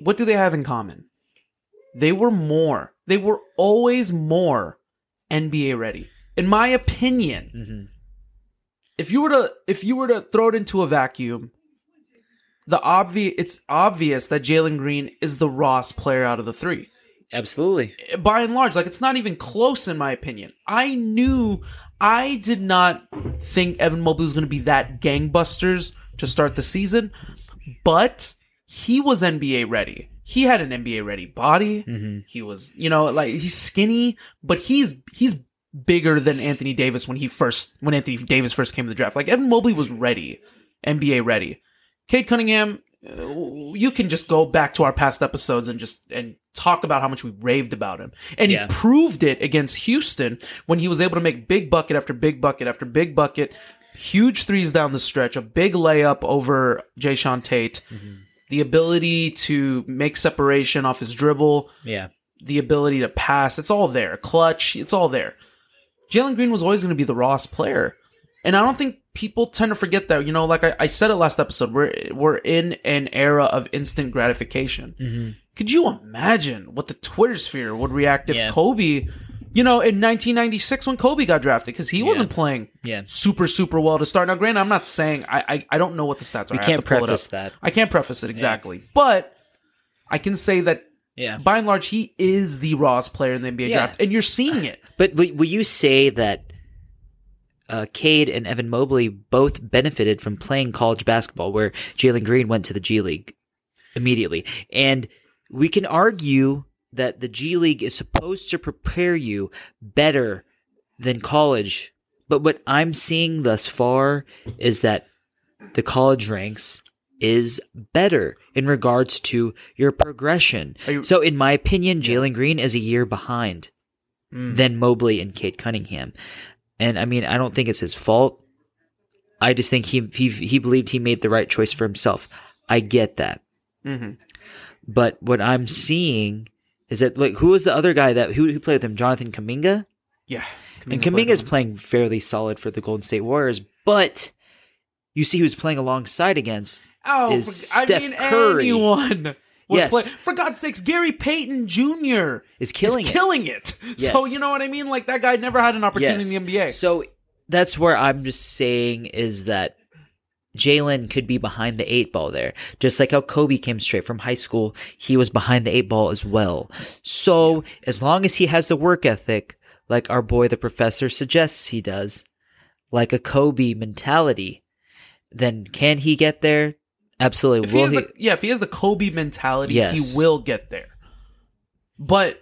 What do they have in common? They were more. They were always more NBA ready, in my opinion. Mm-hmm. If you were to if you were to throw it into a vacuum, the obvious it's obvious that Jalen Green is the Ross player out of the three Absolutely. by and large, like it's not even close in my opinion. I knew I did not think Evan Mobley was going to be that gangbusters to start the season, but he was NBA ready. He had an NBA ready body. He was, you know, like he's skinny, but he's he's bigger than Anthony Davis when he first when Anthony Davis first came to the draft. Like Evan Mobley was ready, NBA ready. Cade Cunningham, uh, you can just go back to our past episodes and just and talk about how much we raved about him. And Yeah. he proved it against Houston when he was able to make big bucket after big bucket after big bucket, huge threes down the stretch, a big layup over Jae'Sean Tate, the ability to make separation off his dribble, Yeah. the ability to pass. It's all there. Clutch. It's all there. Jalen Green was always going to be the Ross player. And I don't think people tend to forget that. You know, like I, I said it last episode, we're, we're in an era of instant gratification. Mm-hmm. Could you imagine what the Twitter sphere would react if Yeah. Kobe, you know, in 1996 when Kobe got drafted, because he wasn't playing Yeah. super, super well to start. Now, granted, I'm not saying, I, I, I don't know what the stats are. We I can't to pull it preface that. I can't preface it exactly. But I can say that Yeah. by and large, he is the Ross player in the NBA Yeah. draft, and you're seeing it. But will, will you say that uh, Cade and Evan Mobley both benefited from playing college basketball, where Jalen Green went to the G League immediately? And we can argue that the G League is supposed to prepare you better than college. But what I'm seeing thus far is that the college ranks is better in regards to your progression. You- so, in my opinion, Jalen Green is a year behind than Mobley and Cade Cunningham. And I mean, I don't think it's his fault. I just think he he he believed he made the right choice for himself. I get that. Mm-hmm. But what I'm seeing is that like who was the other guy that who, who played with him? Jonathan Kuminga? Yeah, and Kuminga is playing fairly solid for the Golden State Warriors, but you see who's playing alongside against Oh, is I Steph mean, Curry. anyone. Yes. play- For God's sakes, Gary Payton Jr. is killing is it. killing it. Yes. So you know what I mean? Like that guy never had an opportunity in the NBA. So that's where I'm just saying is that Jalen could be behind the eight ball there. Just like how Kobe came straight from high school, he was behind the eight ball as well. So as long as he has the work ethic, like our boy the professor suggests he does, like a Kobe mentality, then can he get there? Absolutely. if he Will has he? a, yeah, if he has the Kobe mentality, Yes. he will get there. But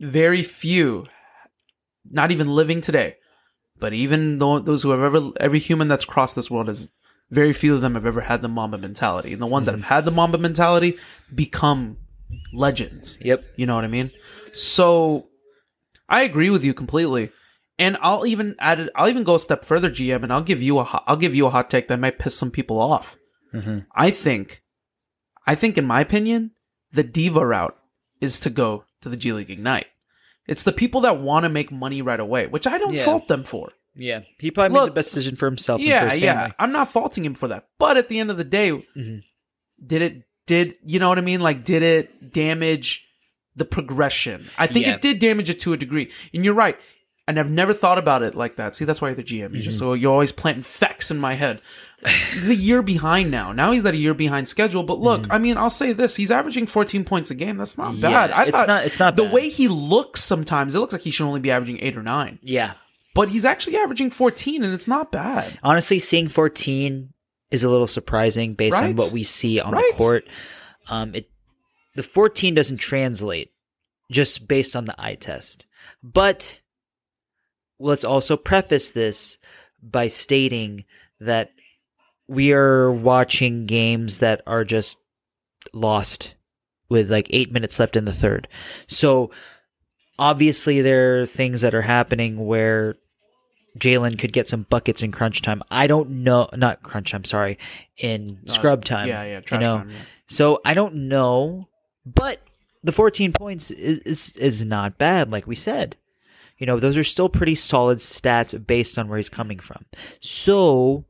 very few, not even living today, but even tho- those who have ever, every human that's crossed this world is very few of them have ever had the Mamba mentality, and the ones that mm-hmm. have had the Mamba mentality become legends. Yep. You know what I mean? So I agree with you completely. And I'll even add it, I'll even go a step further, GM, and I'll give you a hot, I'll give you a hot take that might piss some people off. Mm-hmm. I think, I think, in my opinion, the diva route is to go to the G League Ignite. It's the people that want to make money right away, which I don't Yeah. fault them for. Yeah. He probably made the best decision for himself. for Yeah, his yeah. I'm not faulting him for that. But at the end of the day, Mm-hmm. did it did you know what I mean? Like did it damage the progression? I think Yeah. it did damage it to a degree. And you're right. And I've never thought about it like that. See, that's why you're the GM. You just Mm-hmm. so you're always planting facts in my head. He's a year behind now. Now he's at a year behind schedule. But look, I mean, I'll say this: he's averaging 14 points a game. That's not Mm-hmm. Yeah, bad. I it's thought not- it's not the bad. way he looks. Sometimes it looks like he should only be averaging eight or nine, Yeah. but he's actually averaging 14, and it's not bad. honestly seeing 14 is a little surprising based on Right? what we see on Right. the court um it the 14 doesn't translate just based on the eye test but let's also preface this by stating that we are watching games that are just lost with like eight minutes left in the third. So obviously there are things that are happening where Jalen could get some buckets in crunch time. I don't know, not crunch. I'm sorry, in scrub time. Yeah, yeah, you know. time, yeah. So I don't know, but the 14 points is, is is not bad, like we said. You know, those are still pretty solid stats based on where he's coming from. So,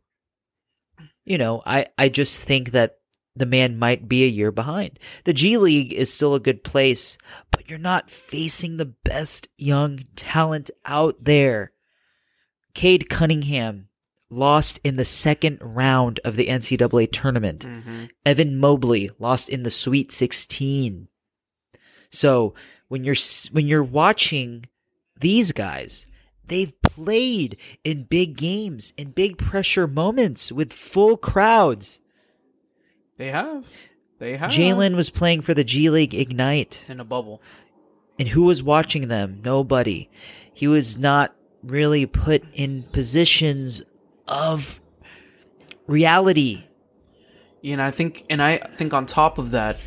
you know, I I just think that the man might be a year behind. The G League is still a good place, but you're not facing the best young talent out there. Cade Cunningham lost in the second round of the NCAA tournament. Mm-hmm. Evan Mobley lost in the Sweet 16. So when you're when you're watching these guys, they've played in big games, in big pressure moments with full crowds. They have. They have. Jalen was playing for the G League Ignite. in a bubble. And who was watching them? Nobody. He was not really put in positions of reality. You know, I think, and I think on top of that,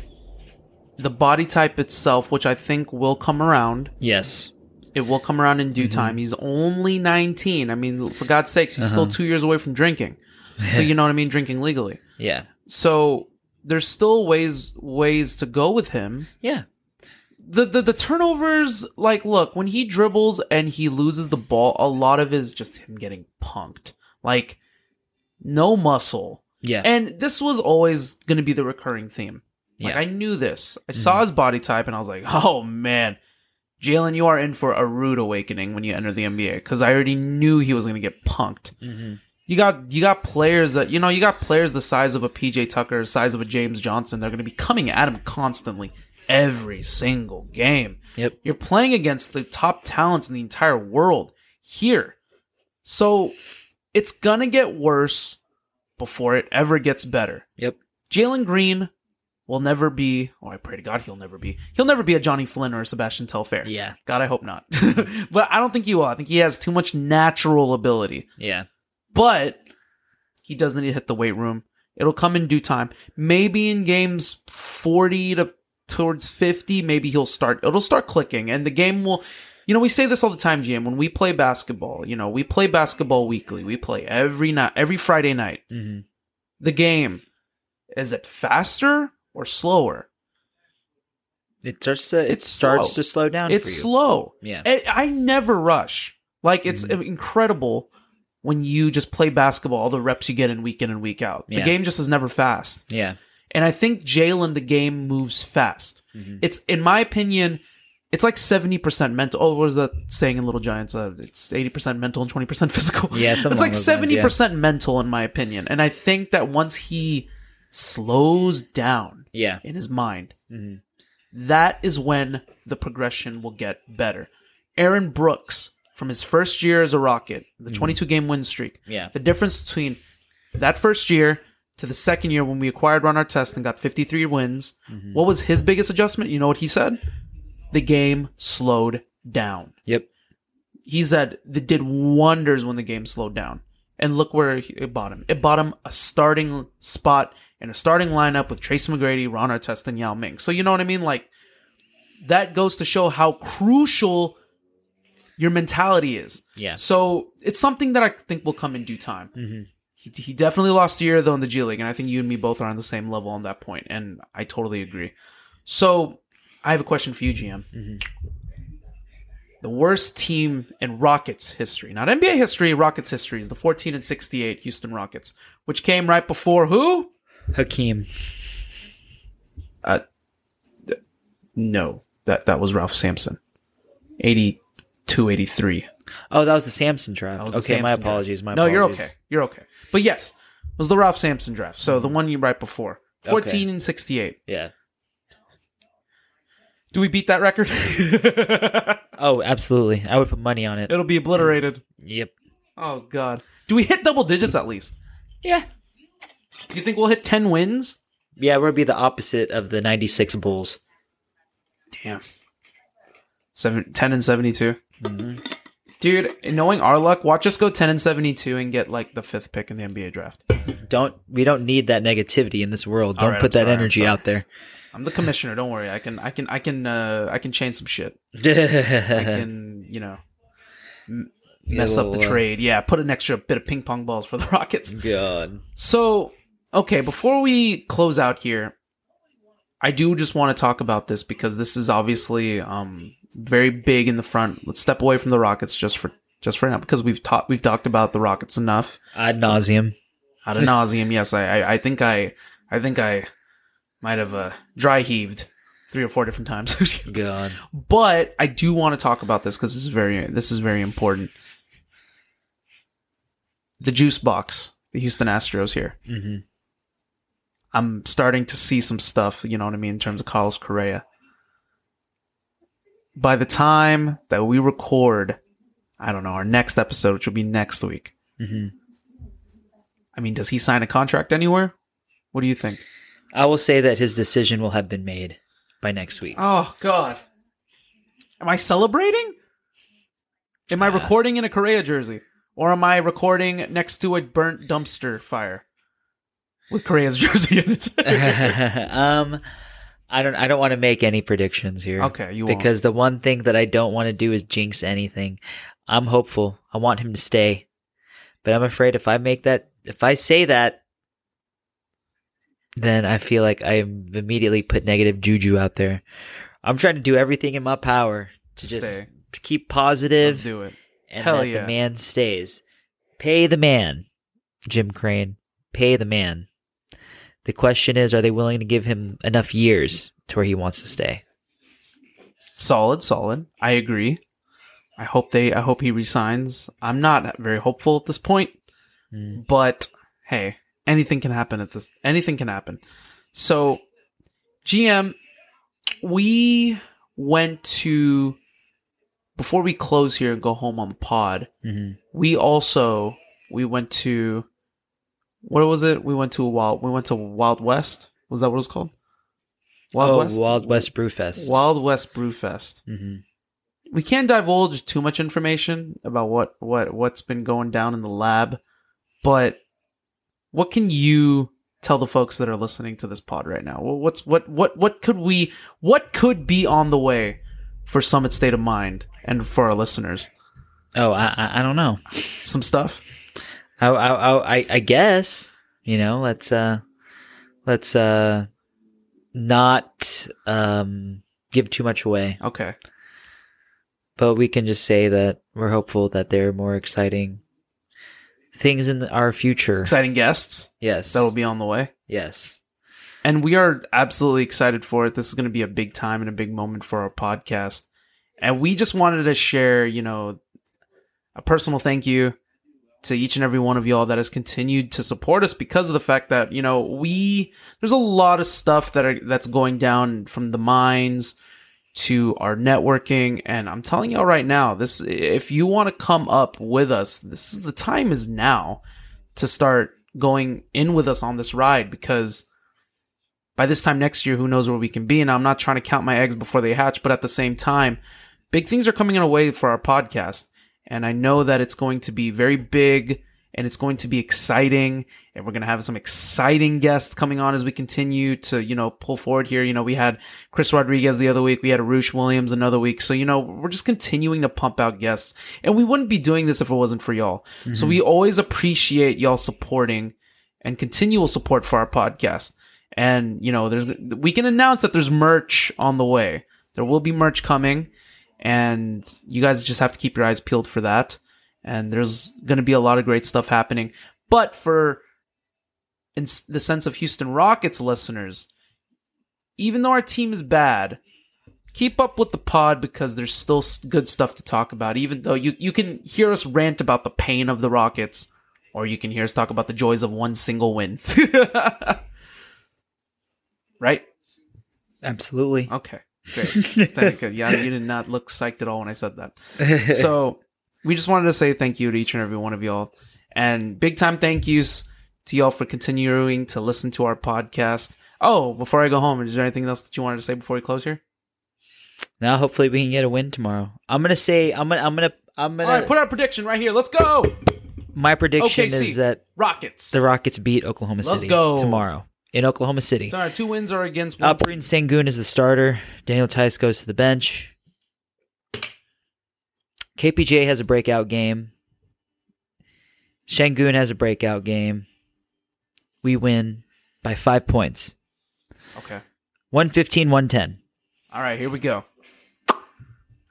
the body type itself, which I think will come around, Yes. It will come around in due mm-hmm. time. He's only 19. I mean, for God's sakes, he's still uh-huh. two years away from drinking. So you know what I mean, drinking legally. Yeah. So there's still ways ways to go with him. Yeah. The, the the turnovers, like, look, when he dribbles and he loses the ball, a lot of it is just him getting punked. Like, no muscle. Yeah. And this was always going to be the recurring theme. Like Yeah. I knew this. I saw mm-hmm. his body type and I was like, "Oh man, Jalen, you are in for a rude awakening when you enter the NBA." Because I already knew he was going to get punked. Mm-hmm. You got you got players that you know you got players the size of a PJ Tucker, size of a James Johnson. They're going to be coming at him constantly every single game. Yep. You're playing against the top talents in the entire world here. So it's going to get worse before it ever gets better. Yep. Jalen Green will never be, oh, I pray to God he'll never be, he'll never be a Jonny Flynn or a Sebastian Telfair. Yeah. God, I hope not. but I don't think he will. I think he has too much natural ability. Yeah. But he doesn't need to hit the weight room. It'll come in due time. Maybe in games 40 to towards 50, maybe he'll start, it'll start clicking and the game will, you know, we say this all the time, GM, when we play basketball, you know, we play basketball weekly. We play every night, every Friday night. Mm-hmm. The game, is it faster or slower? It starts to it It's starts slow. to slow down. It's for you. slow. Yeah. I, I never rush. Like it's Mm-hmm. incredible when you just play basketball, all the reps you get in week in and week out. The Yeah. game just is never fast. Yeah. And I think Jalen, the game moves fast. Mm-hmm. It's, in my opinion, it's like 70% mental. Oh, what is that saying in Little Giants? Uh, it's 80% mental and 20% physical. Yeah, It's like those lines, 70% mental, in my opinion. And I think that once he slows down Yeah. in his mind, Mm-hmm. that is when the progression will get better. Aaron Brooks, from his first year as a Rocket, the 22 game win streak, Mm-hmm. Yeah. the difference between that first year to the second year when we acquired Run Ron Artest and got 53 wins, Mm-hmm. what was his biggest adjustment? You know what he said? The game slowed down. Yep. He said that did wonders when the game slowed down. And look where it bought him. It bought him a starting spot in a starting lineup with Tracy McGrady, Ron Artest, and Yao Ming. So you know what I mean? Like that goes to show how crucial your mentality is. Yeah. So it's something that I think will come in due time. Mm-hmm. He, he definitely lost a year though in the G League, and I think you and me both are on the same level on that point, and I totally agree. So I have a question for you, GM. Mm-hmm. The worst team in Rockets history, not NBA history, Rockets history, is the 14 and 68 Houston Rockets, which came right before who? Hakeem. Uh, No, that that was Ralph Sampson. 82, 83. Oh, that was the Sampson draft. That was the okay, my apologies. draft. My no, you're okay. You're okay. But yes, it was the Ralph Sampson draft. So the one you right before. 14 Okay. and 68. Yeah. Do we beat that record? Oh, absolutely. I would put money on it. It'll be obliterated. Yep. Oh god. Do we hit double digits at least? Yeah. Do you think we'll hit 10 wins? Yeah, we're gonna be the opposite of the '96 Bulls. Damn. Seven, 10 and 72. Dude, knowing our luck, watch us go 10 and 72 and get like the fifth pick in the NBA draft. Don't we don't need that negativity in this world. Don't right, put I'm that sorry, energy out there. I'm the commissioner. Don't worry. I can, I can, I can, uh, I can change some shit. I can, you know, m- Yeah, mess up the little, uh, trade. Yeah, put an extra bit of ping pong balls for the Rockets. God. So, okay, before we close out here, I do just want to talk about this because this is obviously um very big in the front. Let's step away from the Rockets just for just for now because we've talked we've talked about the Rockets enough Ad nauseum. ad nauseum. yes, I, I I think I I think I might have uh, dry heaved three or four different times. God. but I do want to talk about this because this is very this is very important. The juice box, the Houston Astros here. hmm I'm starting to see some stuff, you know what I mean, in terms of Carlos Correa. By the time that we record, I don't know, our next episode, which will be next week. hmm I mean, does he sign a contract anywhere? What do you think? I will say that his decision will have been made by next week. Oh God. Am I celebrating? Am I recording in a Correa jersey? Or am I recording next to a burnt dumpster fire? With Correa's jersey in it. um, I don't. I don't want to make any predictions here. okay, you won't. because the one thing that I don't want to do is jinx anything. I'm hopeful. I want him to stay, but I'm afraid if I make that, if I say that, then I feel like I immediately put negative juju out there. I'm trying to do everything in my power to just to keep Let's positive do it. and Hell that yeah. the man stays. Pay the man, Jim Crane. Pay the man. The question is, are they willing to give him enough years to where he wants to stay? Solid, solid. I agree. I hope they I hope he resigns. I'm not very hopeful at this point, Mm. but hey, anything can happen at this anything can happen. So GM we went to before we close here and go home on the pod, hmm we also we went to what was it? We went to a wild we went to Wild West. Was that what it was called? Wild oh, West? Wild West Brewfest. Wild West Brewfest. hmm we can't divulge too much information about what what what's been going down in the lab but what can you tell the folks that are listening to this pod right now what's what what what could we what could be on the way for summit state of mind and for our listeners Oh, I, I I don't know. some stuff I, I I I guess you know. Let's uh, let's uh, not um give too much away, okay but we can just say that we're hopeful that there are more exciting things in our future. exciting guests Yes, that will be on the way yes. and we are absolutely excited for it. This is going to be a big time and a big moment for our podcast. And we just wanted to share, you know, a personal thank you to each and every one of y'all that has continued to support us because of the fact that, you know, we there's a lot of stuff that are that's going down from the mines to our networking and I'm telling y'all right now, this if you want to come up with us, this is the time is now to start going in with us on this ride because by this time next year, who knows where we can be. And I'm not trying to count my eggs before they hatch, but at the same time, big things are coming in a way for our podcast. And I know that it's going to be very big and it's going to be exciting. And we're going to have some exciting guests coming on as we continue to, you know, pull forward here. You know, we had Chris Rodriguez the other week. We had Arush Williams another week. So, you know, we're just continuing to pump out guests and we wouldn't be doing this if it wasn't for y'all. So mm-hmm. we always appreciate y'all supporting and continual support for our podcast. And you know, there's we can announce that there's merch on the way. There will be merch coming, and you guys just have to keep your eyes peeled for that. And there's going to be a lot of great stuff happening. But for in the sense of Houston Rockets listeners, even though our team is bad, keep up with the pod because there's still good stuff to talk about. Even though you you can hear us rant about the pain of the Rockets, or you can hear us talk about the joys of one single win. right? Absolutely. Okay. Great. Thank you. Yeah, you did not look psyched at all when I said that. So we just wanted to say thank you to each and every one of y'all. And big time thank yous to y'all for continuing to listen to our podcast. Oh, before I go home, is there anything else that you wanted to say before we close here? Now, hopefully, we can get a win tomorrow. I'm gonna say I'm gonna I'm gonna I'm gonna. right, put our prediction right here. Let's go. my prediction OKC. is that Rockets. the Rockets beat Oklahoma Let's City go. tomorrow in Oklahoma City. Sorry, two wins are against one. Alperen Sengun is the starter. Daniel Theis goes to the bench. KPJ has a breakout game. Sengun has a breakout game. We win by five points. Okay. 115 110. All right, here we go.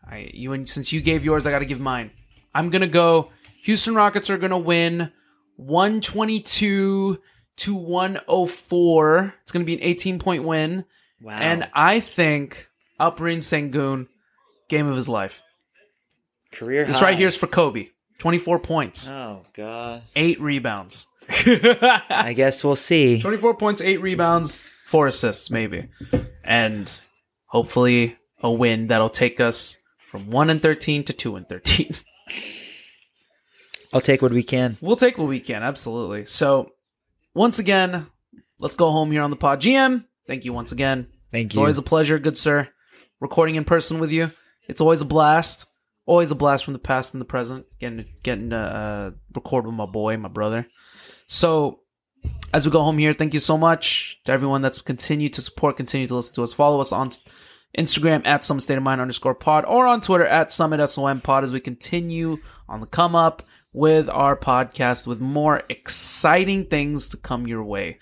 Right, you and since you gave yours, I got to give mine. I'm gonna go. Houston Rockets are gonna win 122 to 104. It's gonna be an 18 point win, Wow. and I think Alperen Sengun, game of his life. career This right here is for Kobe. 24 points, Oh, God. eight rebounds. I guess we'll see. 24 points, eight rebounds, four assists, maybe. And hopefully a win that'll take us from 1 and 13 to 2 and 13. I'll take what we can. we'll take what we can, absolutely. So, once again, let's go home here on the pod. GM, thank you once again. Thank you. It's always a pleasure, good sir. Recording in person with you. It's always a blast. Always a blast from the past and the present. Getting getting to uh, record with my boy, my brother. So as we go home here, thank you so much to everyone that's continued to support, continue to listen to us. Follow us on Instagram at Summit State of Mind underscore pod or on Twitter at Summit SOM pod as we continue on the come up with our podcast with more exciting things to come your way.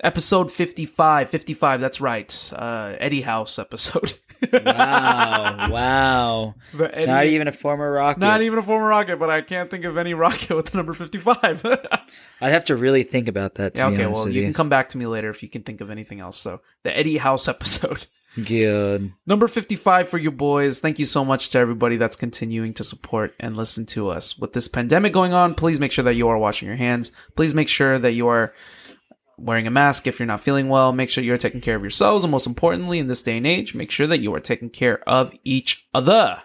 Episode 55, 55, that's right. Uh, Eddie House episode. Wow. wow. Eddie- Not even a former Rocket. Not even a former Rocket, but I can't think of any Rocket with the number 55. I'd have to really think about that, to Yeah, okay, well, you you. can come back to me later if you can think of anything else. So, the Eddie House episode. Good. Number 55 for you boys. Thank you so much to everybody that's continuing to support and listen to us. With this pandemic going on, please make sure that you are washing your hands. Please make sure that you are wearing a mask if you're not feeling well. Make sure you're taking care of yourselves. And most importantly, in this day and age, make sure that you are taking care of each other.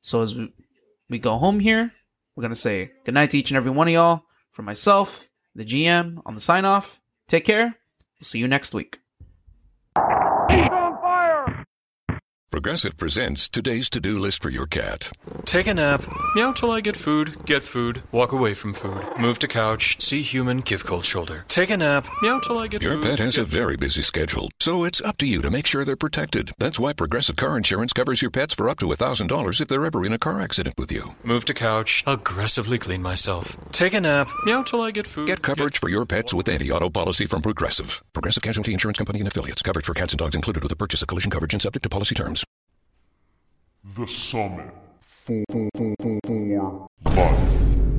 So, as we, go home here, we're going to say goodnight to each and every one of y'all. For myself, the GM, on the sign off, take care. We'll see you next week. Progressive presents today's to do list for your cat. Take a nap, meow till I get food, get food, walk away from food, move to couch, see human, give cold shoulder. Take a nap, meow till I get Your food. Your pet has a very busy schedule, so it's up to you to make sure they're protected. That's why Progressive Car Insurance covers your pets for up to $1,000 if they're ever in a car accident with you. Move to couch, aggressively clean myself. Take a nap, meow till I get food. Get coverage for your pets with anti-auto policy from Progressive. Progressive Casualty Insurance Company and affiliates. Coverage for cats and dogs included with the purchase of collision coverage and subject to policy terms. The Summit for, for, for, for Life.